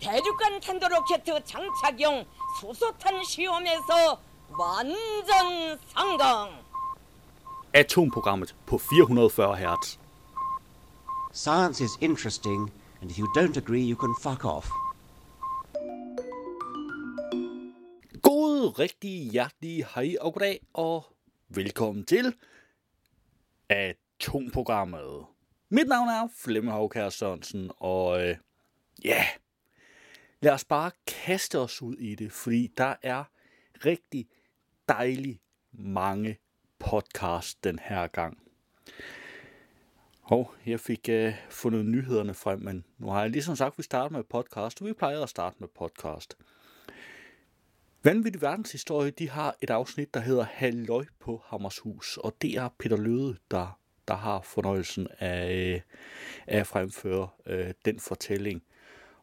대륙간 탄도로켓 장착용 수소탄 시험에서 완전 성공. Atomprogrammet på 440 Hz. Science is interesting, and if you don't agree, you can fuck off. God, rigtig hjertelig hej og goddag, og velkommen til Atomprogrammet. Mit navn er Flemming Havkær Sørensen, og øh, ja, yeah, lad os bare kaste os ud i det, fordi der er rigtig dejligt mange podcast den her gang. Og jeg fik uh, fundet nyhederne frem, men nu har jeg ligesom sagt, at vi starter med podcast, og vi plejer at starte med podcast. Vanvittig verdenshistorie, de har et afsnit, der hedder Halløj på Hammershus, og det er Peter Løde, der, der har fornøjelsen af, øh, af at fremføre uh, den fortælling.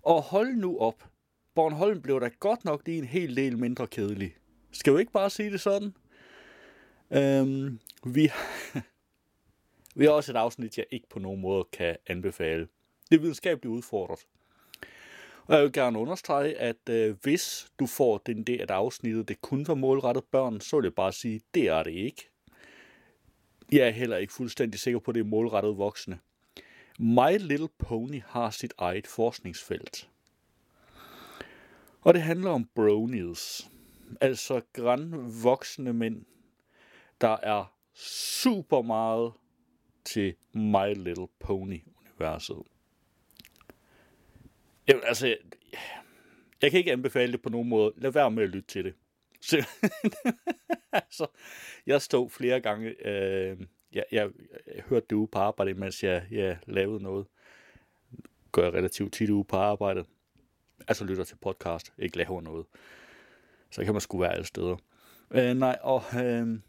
Og hold nu op, Bornholm blev da godt nok lige en hel del mindre kedelig. Skal vi ikke bare sige det sådan? Øhm, vi, vi har også et afsnit, jeg ikke på nogen måde kan anbefale. Det er videnskabeligt udfordret. Og jeg vil gerne understrege, at øh, hvis du får den del af afsnittet, det kun var målrettet børn, så vil jeg bare sige, det er det ikke. Jeg er heller ikke fuldstændig sikker på, at det er målrettet voksne. My Little Pony har sit eget forskningsfelt. Og det handler om bronies. Altså grænvoksne mænd, der er super meget til My Little Pony-universet. Jamen, altså, jeg kan ikke anbefale det på nogen måde. Lad være med at lytte til det. Så, altså, jeg stod flere gange, øh, jeg, jeg, jeg hørte det ude på arbejde, mens jeg, jeg lavede noget. Gør jeg relativt tit ude på arbejde. Altså lytter til podcast, ikke laver noget. Så kan man sgu være alle steder. Øh, nej, og, øh,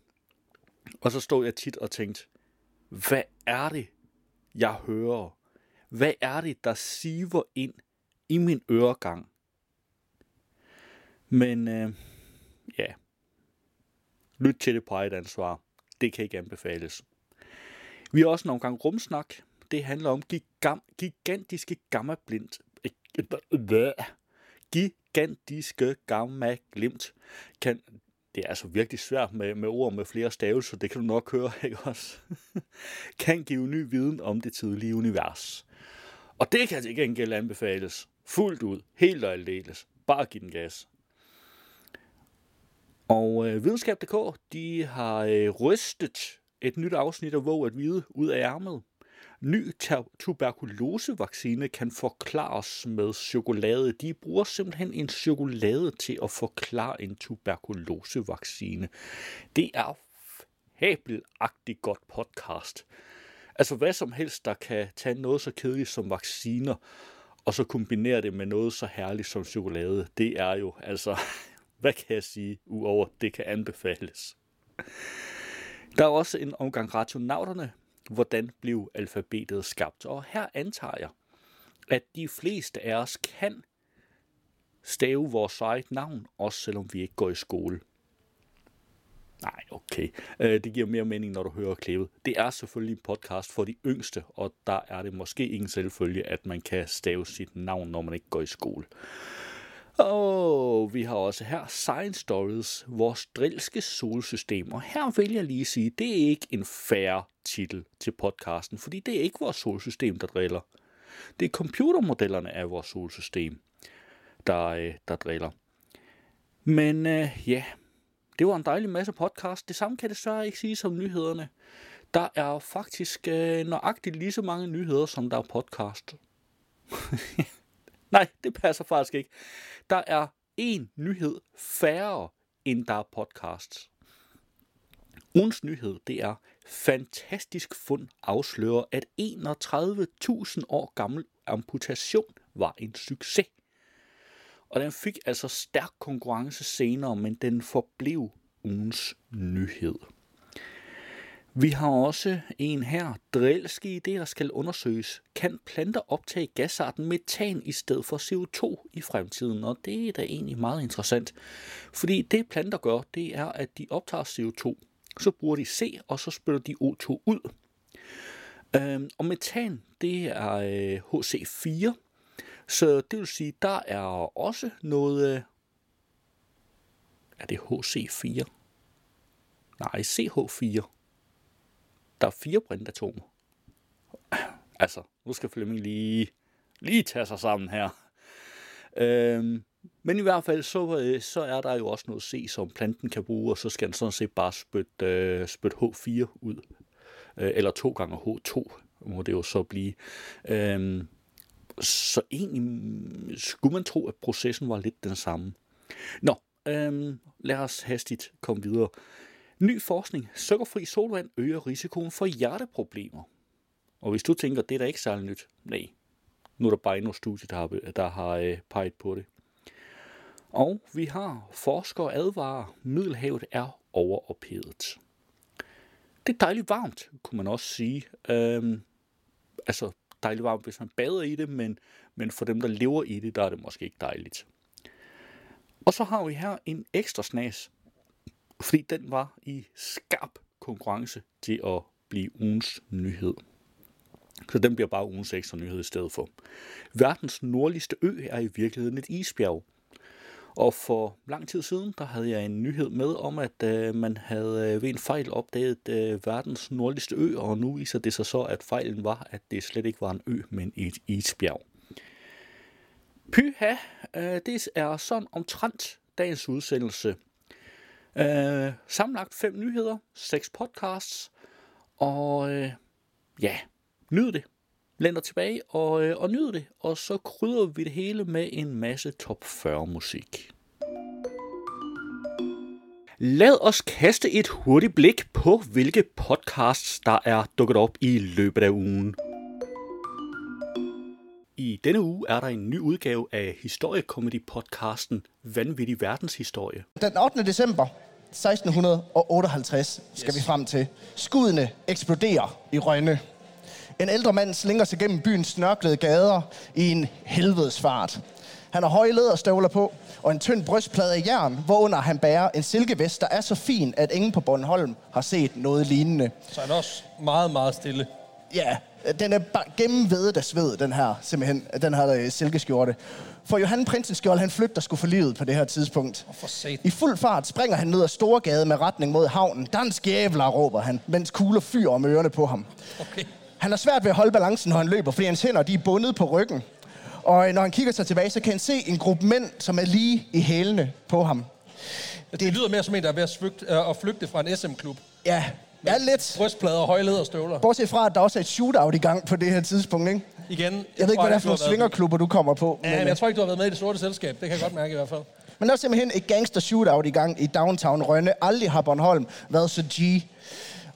og så stod jeg tit og tænkte, hvad er det, jeg hører? Hvad er det, der siver ind i min øregang? Men øh, ja, lyt til det på eget ansvar. Det kan ikke anbefales. Vi har også en omgang rumsnak. Det handler om gigam, gigantiske gammablind. Gigantiske gamma glimt. Kan, det er altså virkelig svært med, med ord med flere stavelser, det kan du nok høre, ikke også? kan give ny viden om det tidlige univers. Og det kan til gengæld anbefales fuldt ud, helt og aldeles. Bare giv den gas. Og øh, videnskab.dk, de har øh, rystet et nyt afsnit af Våg at vide ud af ærmet. Ny tuberkulosevaccine kan forklares med chokolade. De bruger simpelthen en chokolade til at forklare en tuberkulosevaccine. Det er fabelagtigt godt podcast. Altså hvad som helst, der kan tage noget så kedeligt som vacciner, og så kombinere det med noget så herligt som chokolade, det er jo altså, hvad kan jeg sige, uover det kan anbefales. Der er også en omgang rationauterne hvordan blev alfabetet skabt? Og her antager jeg, at de fleste af os kan stave vores eget navn, også selvom vi ikke går i skole. Nej, okay. Øh, det giver mere mening, når du hører klippet. Det er selvfølgelig en podcast for de yngste, og der er det måske ingen selvfølge, at man kan stave sit navn, når man ikke går i skole. Og vi har også her Science Stories, vores drilske solsystem. Og her vil jeg lige sige, det er ikke en færre titel til podcasten, fordi det er ikke vores solsystem, der driller. Det er computermodellerne af vores solsystem, der, øh, der driller. Men øh, ja, det var en dejlig masse podcast. Det samme kan det desværre ikke sige som nyhederne. Der er faktisk øh, nøjagtigt lige så mange nyheder, som der er podcast. Nej, det passer faktisk ikke. Der er en nyhed færre, end der er podcasts. Ugens nyhed, det er fantastisk fund afslører, at 31.000 år gammel amputation var en succes. Og den fik altså stærk konkurrence senere, men den forblev ugens nyhed. Vi har også en her. Drillske idéer skal undersøges. Kan planter optage gasarten metan i stedet for CO2 i fremtiden? Og det er da egentlig meget interessant. Fordi det planter gør, det er, at de optager CO2. Så bruger de C, og så spytter de O2 ud. Øhm, og metan, det er øh, HC4. Så det vil sige, der er også noget... øh, Er det HC4? Nej, CH4. Der er fire brintatomer. Altså, nu skal Flemming lige, lige tage sig sammen her. Øhm, men i hvert fald, så, øh, så er der jo også noget C, som planten kan bruge, og så skal den sådan set bare spytte, øh, spytte H4 ud. Øh, eller to gange H2, må det jo så blive. Øhm, så egentlig skulle man tro, at processen var lidt den samme. Nå, øhm, lad os hastigt komme videre. Ny forskning. Sukkerfri solvand øger risikoen for hjerteproblemer. Og hvis du tænker, det er da ikke særlig nyt. Nej, nu er der bare endnu studie, der har, der har øh, peget på det. Og vi har forskere advarer, Middelhavet er overophedet. Det er dejligt varmt, kunne man også sige. Øhm, altså dejligt varmt, hvis man bader i det, men, men for dem, der lever i det, der er det måske ikke dejligt. Og så har vi her en ekstra snas, fordi den var i skarp konkurrence til at blive ugens nyhed. Så den bliver bare ugens ekstra nyhed i stedet for. Verdens nordligste ø er i virkeligheden et isbjerg. Og for lang tid siden, der havde jeg en nyhed med om, at øh, man havde øh, ved en fejl opdaget øh, verdens nordligste ø, og nu viser det sig så, at fejlen var, at det slet ikke var en ø, men et isbjerg. Pyha, øh, det er sådan omtrent dagens udsendelse. Øh, sammenlagt fem nyheder, seks podcasts, og øh, ja, nyd det. Læn dig tilbage og, øh, og nyd det, og så krydder vi det hele med en masse top 40 musik. Lad os kaste et hurtigt blik på, hvilke podcasts, der er dukket op i løbet af ugen. I denne uge er der en ny udgave af historiekomedy-podcasten Vanvittig Verdenshistorie. Den 8. december 1658 skal vi frem til. Skuddene eksploderer i Rønne. En ældre mand slinger sig gennem byens snørklede gader i en helvedes fart. Han har høje læderstøvler på og en tynd brystplade af jern, hvorunder han bærer en silkevest, der er så fin, at ingen på Bornholm har set noget lignende. Så er det også meget, meget stille. Ja, den er bare gennemvedet af sved, den her, simpelthen, den her øh, silkeskjorte. For Johan Prinsens skjold, han flygter sgu for livet på det her tidspunkt. For. I fuld fart springer han ned ad Storgade med retning mod havnen. Dansk jævler, råber han, mens kugler fyrer om ørerne på ham. Okay. Han har svært ved at holde balancen, når han løber, fordi hans hænder de er bundet på ryggen. Og øh, når han kigger sig tilbage, så kan han se en gruppe mænd, som er lige i hælene på ham. Det, det lyder mere som en, der er ved at flygte, øh, at flygte fra en SM-klub. Ja, ja lidt. Brystplader og høje læderstøvler. Bortset fra, at der også er et shootout i gang på det her tidspunkt, ikke? Igen. Jeg ved ikke, hvad det er for nogle svingerklubber, du kommer på. Ja, men jeg tror ikke, du har været med i det sorte selskab. Det kan jeg godt mærke i hvert fald. Men der er simpelthen et gangster shootout i gang i downtown Rønne. Aldrig har Bornholm været så G.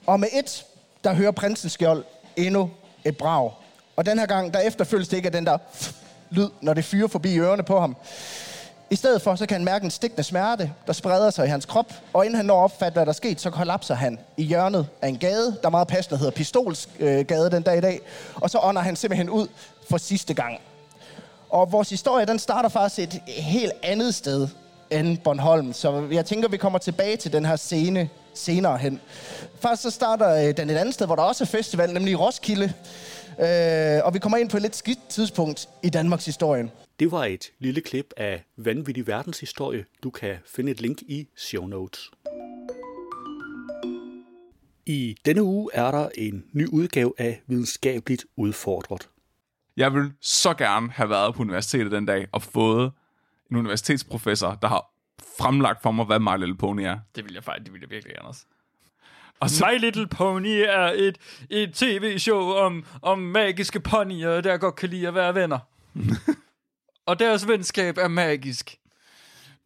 Og med et, der hører prinsens skjold endnu et brag. Og den her gang, der efterfølges det ikke af den der lyd, når det fyrer forbi ørerne på ham. I stedet for, så kan han mærke en stikkende smerte, der spreder sig i hans krop. Og inden han når at opfatte, hvad der er sket, så kollapser han i hjørnet af en gade, der meget passende hedder Pistolsgade øh, den dag i dag. Og så ånder han simpelthen ud for sidste gang. Og vores historie, den starter faktisk et helt andet sted end Bornholm. Så jeg tænker, vi kommer tilbage til den her scene senere hen. Først så starter øh, den et andet sted, hvor der også er festival, nemlig i Roskilde. Øh, og vi kommer ind på et lidt skidt tidspunkt i Danmarks historie. Det var et lille klip af Vanvittig Verdenshistorie. Du kan finde et link i show notes. I denne uge er der en ny udgave af Videnskabeligt Udfordret. Jeg vil så gerne have været på universitetet den dag og fået en universitetsprofessor, der har fremlagt for mig, hvad My Little Pony er. Det vil jeg faktisk, det vil jeg virkelig gerne også. Og så, My Little Pony er et, et tv-show om, om magiske ponyer, der godt kan lide at være venner. og deres venskab er magisk.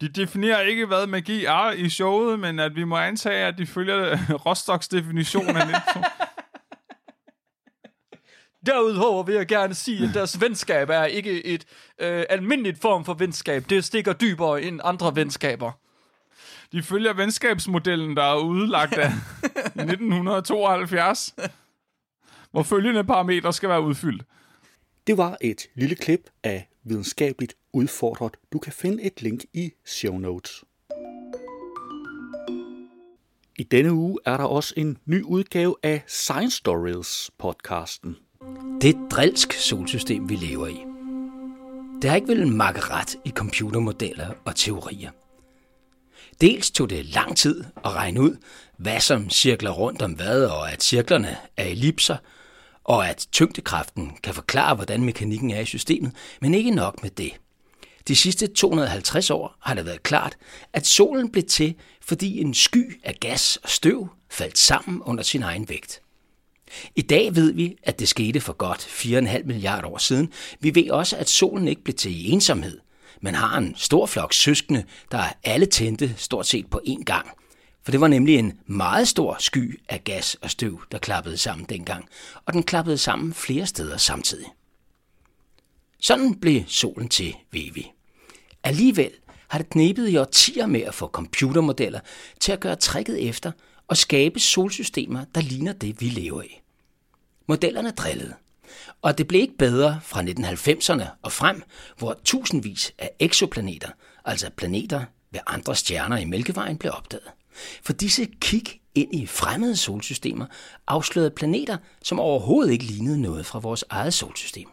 de definerer ikke, hvad magi er i showet, men at vi må antage, at de følger Rostocks definition af det. Derudover vil jeg gerne sige, at deres venskab er ikke et øh, almindeligt form for venskab. Det stikker dybere end andre venskaber. De følger venskabsmodellen, der er udlagt af i 1972, hvor følgende parametre skal være udfyldt. Det var et lille klip af Videnskabeligt Udfordret. Du kan finde et link i show notes. I denne uge er der også en ny udgave af Science Stories podcasten. Det er et drilsk solsystem, vi lever i. det har ikke vel makke ret i computermodeller og teorier. Dels tog det lang tid at regne ud, hvad som cirkler rundt om hvad, og at cirklerne er ellipser, og at tyngdekraften kan forklare, hvordan mekanikken er i systemet, men ikke nok med det. De sidste 250 år har det været klart, at solen blev til, fordi en sky af gas og støv faldt sammen under sin egen vægt. I dag ved vi, at det skete for godt 4,5 milliarder år siden. Vi ved også, at solen ikke blev til i ensomhed, men har en stor flok søskende, der alle tændte stort set på én gang. For det var nemlig en meget stor sky af gas og støv, der klappede sammen dengang, og den klappede sammen flere steder samtidig. Sådan blev solen til, Vivi. Alligevel har det knebet i årtier med at få computermodeller til at gøre tricket efter og skabe solsystemer, der ligner det, vi lever i. Modellerne drillede. Og det blev ikke bedre fra 1990'erne og frem, hvor tusindvis af eksoplaneter, altså planeter ved andre stjerner i Mælkevejen, blev opdaget. For disse kig ind i fremmede solsystemer afslørede planeter, som overhovedet ikke lignede noget fra vores eget solsystem.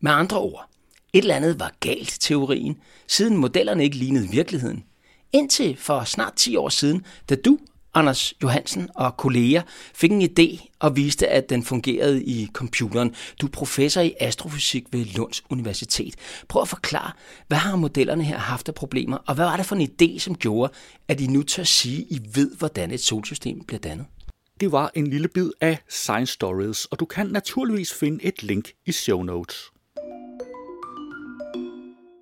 Med andre ord, et eller andet var galt teorien, siden modellerne ikke lignede virkeligheden. Indtil for snart 10 år siden, da du Anders Johansen og kolleger fik en idé og viste, at den fungerede i computeren. Du er professor i astrofysik ved Lunds Universitet. Prøv at forklare, hvad har modellerne her haft af problemer, og hvad var det for en idé, som gjorde, at I nu tør sige, at I ved, hvordan et solsystem bliver dannet? Det var en lille bid af Science Stories, og du kan naturligvis finde et link i show notes.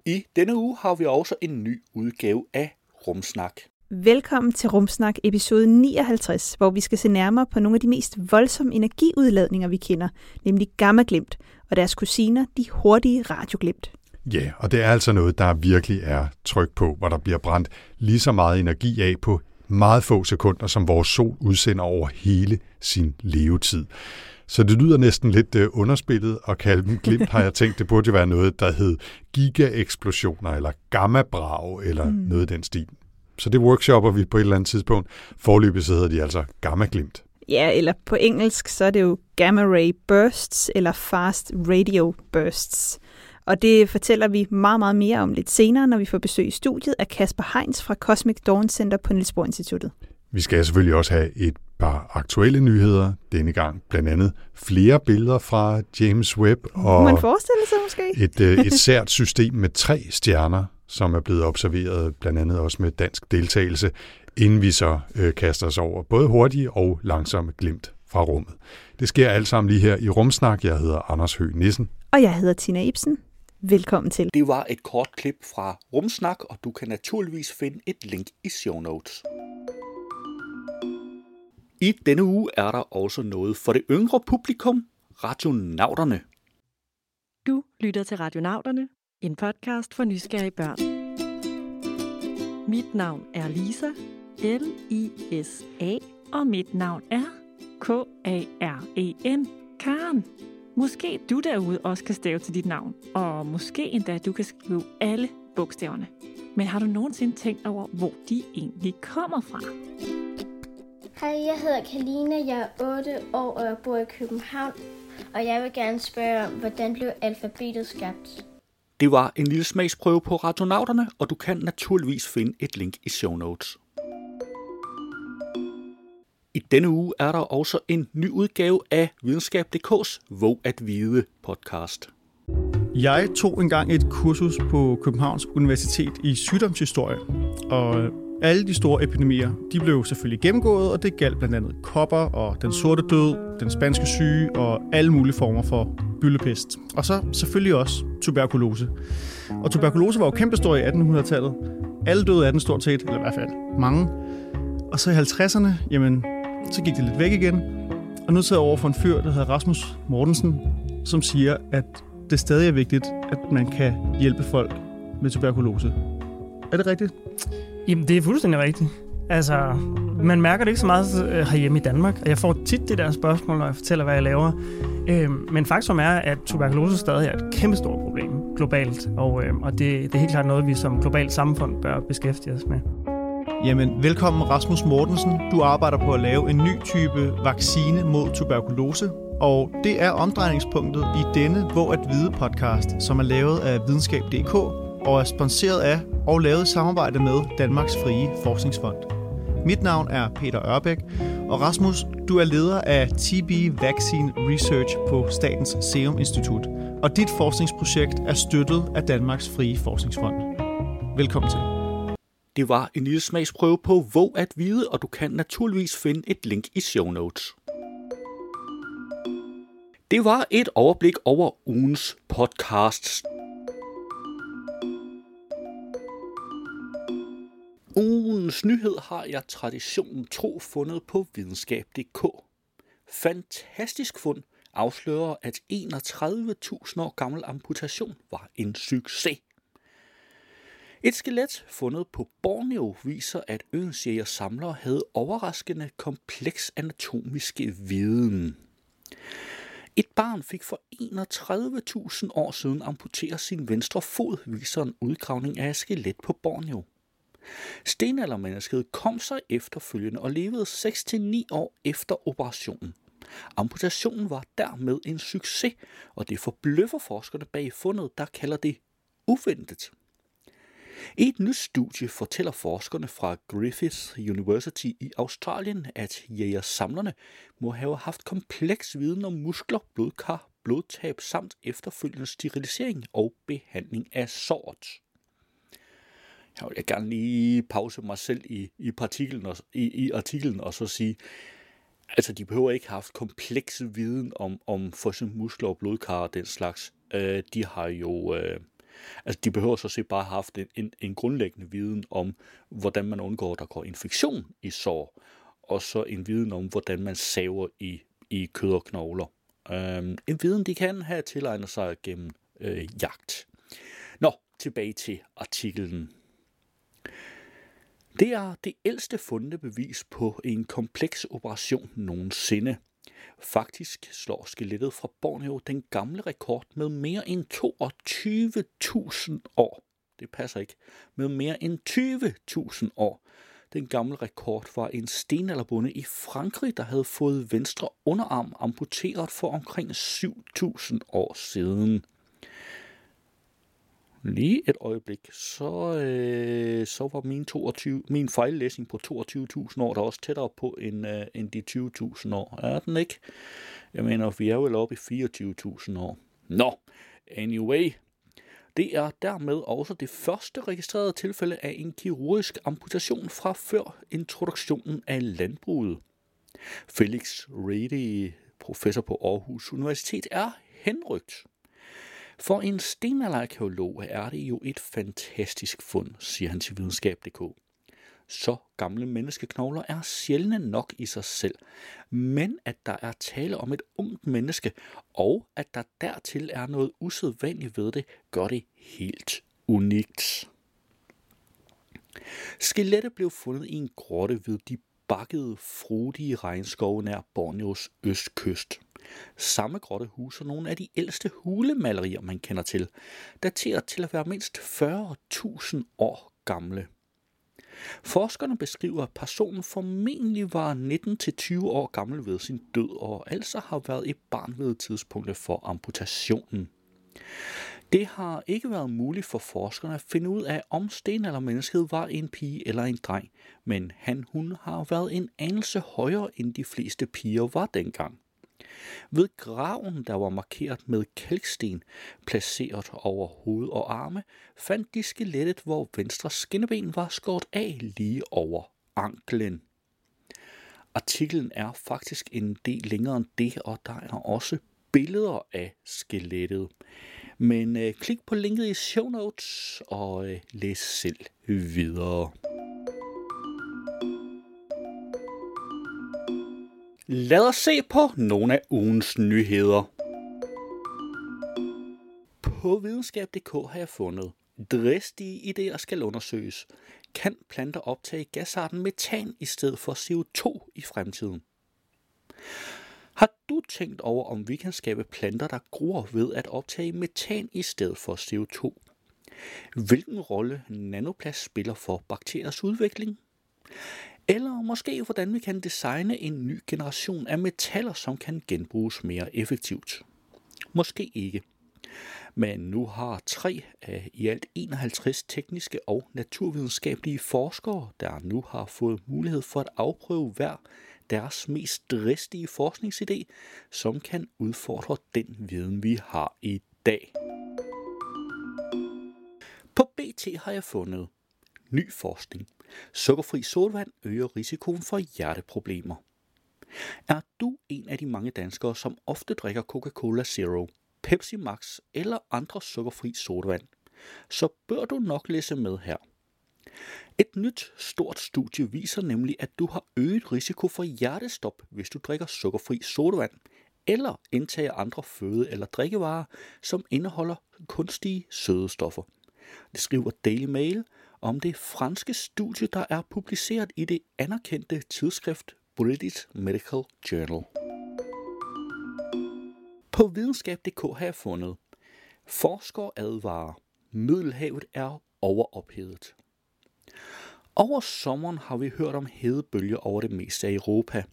I denne uge har vi også en ny udgave af Rumsnak. Velkommen til Rumsnak episode 59, hvor vi skal se nærmere på nogle af de mest voldsomme energiudladninger, vi kender, nemlig gammaglimt og deres kusiner, de hurtige radioglimt. Ja, og det er altså noget, der virkelig er tryk på, hvor der bliver brændt lige så meget energi af på meget få sekunder, som vores sol udsender over hele sin levetid. Så det lyder næsten lidt uh, underspillet at kalde dem glimt, har jeg tænkt. Det burde jo være noget, der hed gigaeksplosioner eller gammabrag eller mm. noget i den stil. Så det workshopper vi på et eller andet tidspunkt. Forløbig så hedder de altså Gamma Glimt. Ja, eller på engelsk, så er det jo Gamma Ray Bursts eller Fast Radio Bursts. Og det fortæller vi meget, meget mere om lidt senere, når vi får besøg i studiet af Kasper Heinz fra Cosmic Dawn Center på Niels Bohr Instituttet. Vi skal selvfølgelig også have et par aktuelle nyheder denne gang. Blandt andet flere billeder fra James Webb. Og man forestille sig måske? et, øh, et sært system med tre stjerner, som er blevet observeret, blandt andet også med dansk deltagelse, inden vi så øh, kaster os over både hurtige og langsomme glimt fra rummet. Det sker alt sammen lige her i Rumsnak. Jeg hedder Anders Høgh Nissen. Og jeg hedder Tina Ibsen. Velkommen til. Det var et kort klip fra Rumsnak, og du kan naturligvis finde et link i show notes. I denne uge er der også noget for det yngre publikum, Radionauterne. Du lytter til Radionauterne, en podcast for nysgerrige børn. Mit navn er Lisa, L-I-S-A, og mit navn er K-A-R-E-N, Karen. Måske du derude også kan stave til dit navn, og måske endda du kan skrive alle bogstaverne. Men har du nogensinde tænkt over, hvor de egentlig kommer fra? Hej, jeg hedder Kalina, jeg er 8 år og jeg bor i København. Og jeg vil gerne spørge, hvordan blev alfabetet skabt? Det var en lille smagsprøve på Radionauterne, og du kan naturligvis finde et link i show notes. I denne uge er der også en ny udgave af Videnskab.dk's Våg at Vide podcast. Jeg tog engang et kursus på Københavns Universitet i sygdomshistorie, og alle de store epidemier, de blev selvfølgelig gennemgået, og det galt blandt andet kopper og den sorte død, den spanske syge og alle mulige former for byllepest. Og så selvfølgelig også tuberkulose. Og tuberkulose var jo kæmpestor i 1800-tallet. Alle døde af den stort set, eller i hvert fald mange. Og så i 50'erne, jamen, så gik det lidt væk igen. Og nu sidder jeg over for en fyr, der hedder Rasmus Mortensen, som siger, at det stadig er vigtigt, at man kan hjælpe folk med tuberkulose. Er det rigtigt? Jamen, det er fuldstændig rigtigt. Altså, man mærker det ikke så meget øh, herhjemme i Danmark, og jeg får tit det der spørgsmål, når jeg fortæller, hvad jeg laver. Øhm, men faktum er, at tuberkulose stadig er et kæmpestort problem globalt, og, øhm, og det, det er helt klart noget, vi som globalt samfund bør beskæftige os med. Jamen, velkommen Rasmus Mortensen. Du arbejder på at lave en ny type vaccine mod tuberkulose, Og det er omdrejningspunktet i denne Hvor at Vide podcast, som er lavet af videnskab.dk og er sponsoreret af og lavet samarbejde med Danmarks Frie Forskningsfond. Mit navn er Peter Ørbæk, og Rasmus, du er leder af TB Vaccine Research på Statens Serum Institut, og dit forskningsprojekt er støttet af Danmarks Frie Forskningsfond. Velkommen til. Det var en lille smagsprøve på Våg at vide, og du kan naturligvis finde et link i show notes. Det var et overblik over ugens podcasts. Ugens nyhed har jeg traditionen tro fundet på videnskab.dk. Fantastisk fund afslører, at 31.000 år gammel amputation var en succes. Et skelet fundet på Borneo viser, at øens jæger samlere havde overraskende kompleks anatomiske viden. Et barn fik for 31.000 år siden amputeret sin venstre fod, viser en udgravning af et skelet på Borneo. Stenaldermennesket kom sig efterfølgende og levede 6-9 år efter operationen. Amputationen var dermed en succes, og det forbløffer forskerne bag fundet, der kalder det uventet. I et nyt studie fortæller forskerne fra Griffith University i Australien, at jægersamlerne må have haft kompleks viden om muskler, blodkar, blodtab samt efterfølgende sterilisering og behandling af såret. Jeg vil gerne lige pause mig selv i, i, partiklen og, i, i artiklen og så sige, altså de behøver ikke have haft kompleks viden om, om for eksempel muskler og blodkar og den slags. Øh, de har jo... Øh, Altså, de behøver så set bare have haft en, en, en grundlæggende viden om, hvordan man undgår, at der går infektion i sår, og så en viden om, hvordan man saver i, i kød og knogler. Øhm, en viden, de kan have tilegnet sig gennem øh, jagt. Nå, tilbage til artiklen. Det er det ældste fundne bevis på en kompleks operation nogensinde – Faktisk slår skelettet fra Borneo den gamle rekord med mere end 22.000 år. Det passer ikke. Med mere end 20.000 år. Den gamle rekord var en stenalderbonde i Frankrig, der havde fået venstre underarm amputeret for omkring 7.000 år siden. Lige et øjeblik, så, øh, så var min, 22, min fejllæsning på 22.000 år der også tættere på end, øh, end de 20.000 år. Er den ikke? Jeg mener, vi er vel oppe i 24.000 år. Nå, anyway. Det er dermed også det første registrerede tilfælde af en kirurgisk amputation fra før introduktionen af landbruget. Felix Reedy, professor på Aarhus Universitet, er henrygt. For en stenalderarkeolog er det jo et fantastisk fund, siger han til videnskab.dk. Så gamle menneskeknogler er sjældne nok i sig selv, men at der er tale om et ungt menneske, og at der dertil er noget usædvanligt ved det, gør det helt unikt. Skelettet blev fundet i en grotte ved de bakkede, frodige regnskove nær Borneos østkyst. Samme grotte huser nogle af de ældste hulemalerier, man kender til, dateret til at være mindst 40.000 år gamle. Forskerne beskriver, at personen formentlig var 19-20 år gammel ved sin død, og altså har været et barn ved tidspunktet for amputationen. Det har ikke været muligt for forskerne at finde ud af, om stenaldermennesket var en pige eller en dreng, men han hun har været en anelse højere end de fleste piger var dengang. Ved graven, der var markeret med kalksten, placeret over hoved og arme, fandt de skelettet, hvor venstre skinneben var skåret af lige over anklen. Artiklen er faktisk en del længere end det, og der er også billeder af skelettet. Men øh, klik på linket i show notes og øh, læs selv videre. Lad os se på nogle af ugens nyheder. På videnskab.dk har jeg fundet, dristige idéer skal undersøges. Kan planter optage gasarten metan i stedet for CO2 i fremtiden? Har du tænkt over, om vi kan skabe planter, der gror ved at optage metan i stedet for CO2? Hvilken rolle nanoplast spiller for bakteriers udvikling? Eller måske hvordan vi kan designe en ny generation af metaller, som kan genbruges mere effektivt. Måske ikke. Men nu har tre af i alt 51 tekniske og naturvidenskabelige forskere, der nu har fået mulighed for at afprøve hver deres mest dristige forskningsidé, som kan udfordre den viden, vi har i dag. På BT har jeg fundet ny forskning. Sukkerfri sodavand øger risikoen for hjerteproblemer. Er du en af de mange danskere, som ofte drikker Coca-Cola Zero, Pepsi Max eller andre sukkerfri sodavand, så bør du nok læse med her. Et nyt stort studie viser nemlig, at du har øget risiko for hjertestop, hvis du drikker sukkerfri sodavand, eller indtager andre føde- eller drikkevarer, som indeholder kunstige sødestoffer. Det skriver Daily Mail om det franske studie, der er publiceret i det anerkendte tidsskrift British Medical Journal. På videnskab.dk har jeg fundet, forskere advarer, Middelhavet er overophedet. Over sommeren har vi hørt om hedebølger over det meste af Europa.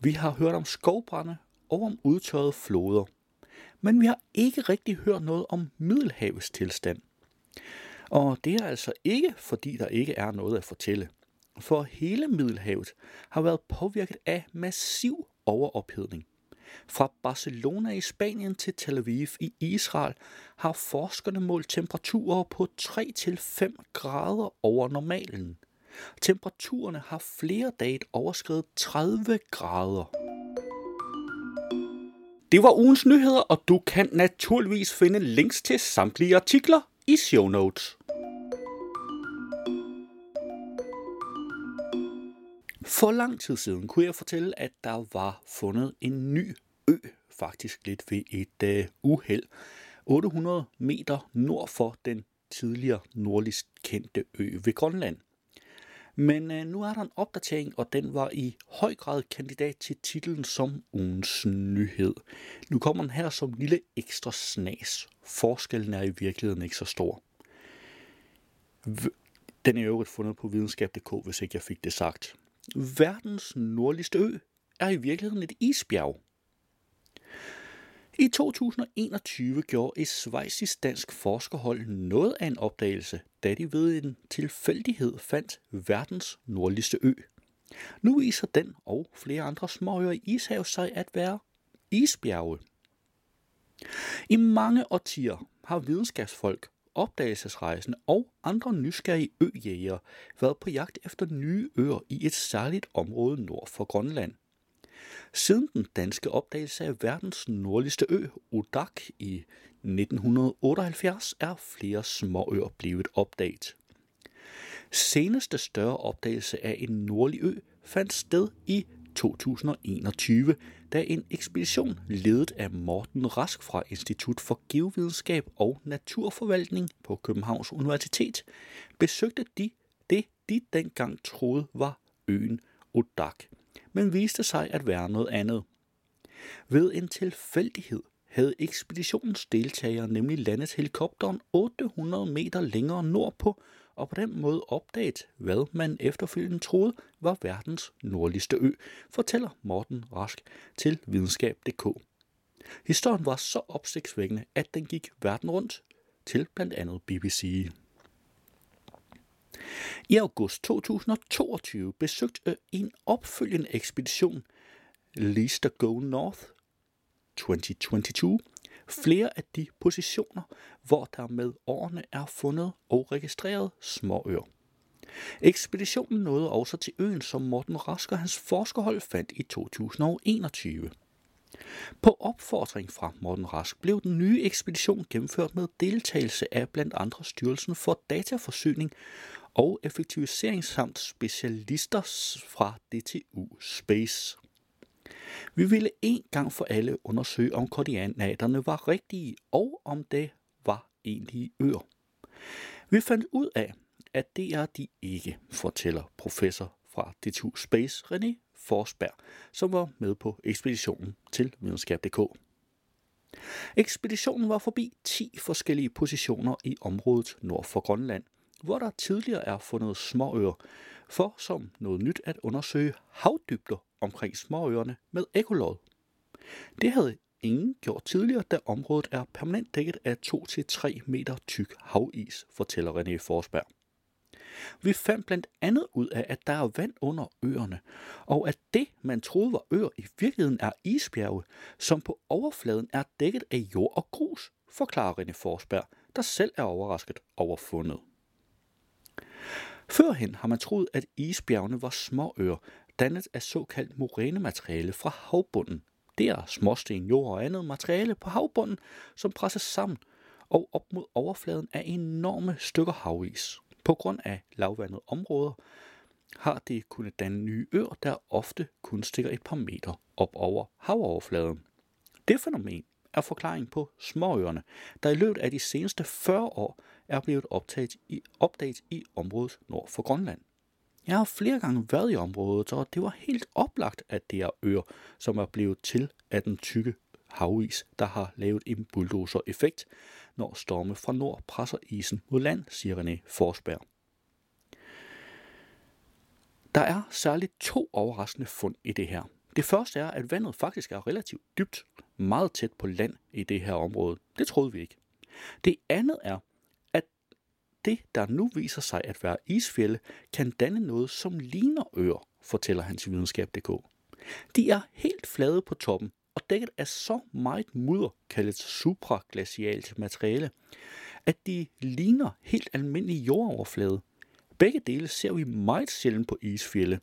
Vi har hørt om skovbrænde og om udtørrede floder. Men vi har ikke rigtig hørt noget om Middelhavets tilstand. Og det er altså ikke, fordi der ikke er noget at fortælle. For hele Middelhavet har været påvirket af massiv overophedning. Fra Barcelona i Spanien til Tel Aviv i Israel har forskerne målt temperaturer på 3-5 grader over normalen. Temperaturerne har flere dage overskrevet 30 grader. Det var ugens nyheder, og du kan naturligvis finde links til samtlige artikler i show notes. For lang tid siden kunne jeg fortælle, at der var fundet en ny ø, faktisk lidt ved et uh, uheld, 800 meter nord for den tidligere nordligst kendte ø ved Grønland. Men uh, nu er der en opdatering, og den var i høj grad kandidat til titlen som ugens nyhed. Nu kommer den her som lille ekstra snas. Forskellen er i virkeligheden ikke så stor. Den er i øvrigt fundet på videnskab.dk, hvis ikke jeg fik det sagt. Verdens nordligste ø er i virkeligheden et isbjerg. I 2021 gjorde et svejsisk dansk forskerhold noget af en opdagelse, da de ved en tilfældighed fandt verdens nordligste ø. Nu viser den og flere andre småøer i Ishav sig at være isbjerge. I mange årtier har videnskabsfolk, opdagelsesrejsende og andre nysgerrige øjægere været på jagt efter nye øer i et særligt område nord for Grønland. Siden den danske opdagelse af verdens nordligste ø, Udak, i 1978 er flere småøer blevet opdaget. Seneste større opdagelse af en nordlig ø fandt sted i 2021, da en ekspedition ledet af Morten Rask fra Institut for Geovidenskab og Naturforvaltning på Københavns Universitet besøgte de det, de dengang troede var øen Odak, men viste sig at være noget andet. Ved en tilfældighed havde ekspeditionens deltagere nemlig landet helikopteren 800 meter længere nordpå og på den måde opdaget, hvad man efterfølgende troede var verdens nordligste ø, fortæller Morten Rask til videnskab.dk. Historien var så opsigtsvækkende, at den gik verden rundt til blandt andet BBC. I august 2022 besøgte en opfølgende ekspedition, Leicester Go North 2022, flere af de positioner, hvor der med årene er fundet og registreret småøer. Ekspeditionen nåede også til øen, som Morten Rask og hans forskerhold fandt i 2021. På opfordring fra Morten Rask blev den nye ekspedition gennemført med deltagelse af blandt andre Styrelsen for Dataforsyning og Effektivisering samt specialister fra DTU Space. Vi ville en gang for alle undersøge, om koordinaterne var rigtige, og om det var egentlige øer. Vi fandt ud af, at det er de ikke, fortæller professor fra DTU Space René Forsberg, som var med på ekspeditionen til videnskab.dk. Ekspeditionen var forbi 10 forskellige positioner i området nord for Grønland, hvor der tidligere er fundet småøer, for som noget nyt at undersøge havdybder omkring småøerne med ekolod. Det havde ingen gjort tidligere, da området er permanent dækket af 2-3 meter tyk havis, fortæller René Forsberg. Vi fandt blandt andet ud af, at der er vand under øerne, og at det, man troede var øer, i virkeligheden er isbjerge, som på overfladen er dækket af jord og grus, forklarer René Forsberg, der selv er overrasket over fundet. Førhen har man troet, at isbjergene var små øer, dannet af såkaldt morænemateriale fra havbunden. Det er småsten, jord og andet materiale på havbunden, som presses sammen og op mod overfladen af enorme stykker havis. På grund af lavvandede områder har det kunnet danne nye øer, der ofte kun stikker et par meter op over havoverfladen. Det fænomen er forklaring på småøerne, der i løbet af de seneste 40 år er blevet optaget i, opdaget i området nord for Grønland. Jeg har flere gange været i området, og det var helt oplagt, at det er øer, som er blevet til af den tykke havis, der har lavet en bulldozer-effekt, når storme fra nord presser isen mod land, siger René Forsberg. Der er særligt to overraskende fund i det her. Det første er, at vandet faktisk er relativt dybt, meget tæt på land i det her område. Det troede vi ikke. Det andet er, det, der nu viser sig at være isfjælde, kan danne noget, som ligner øer, fortæller han til videnskab.dk. De er helt flade på toppen og dækket af så meget mudder, kaldet supraglacialt materiale, at de ligner helt almindelig jordoverflade. Begge dele ser vi meget sjældent på isfjælde,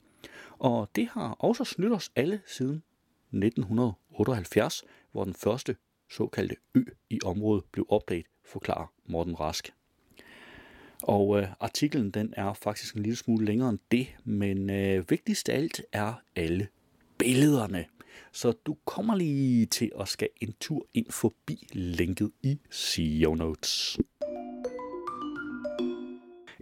og det har også snydt os alle siden 1978, hvor den første såkaldte ø i området blev opdaget, forklarer Morten Rask. Og øh, artiklen den er faktisk en lille smule længere end det, men øh, vigtigst af alt er alle billederne. Så du kommer lige til at skal en tur ind forbi linket i CEO Notes.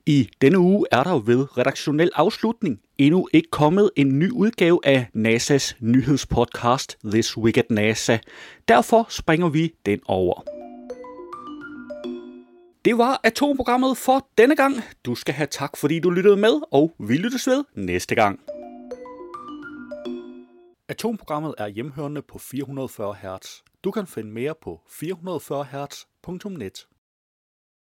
I denne uge er der ved redaktionel afslutning endnu ikke kommet en ny udgave af NASA's nyhedspodcast This Week at NASA. Derfor springer vi den over. Det var atomprogrammet for denne gang. Du skal have tak, fordi du lyttede med, og vi lyttes ved næste gang. Atomprogrammet er hjemhørende på 440 Hz. Du kan finde mere på 440 Hz.net.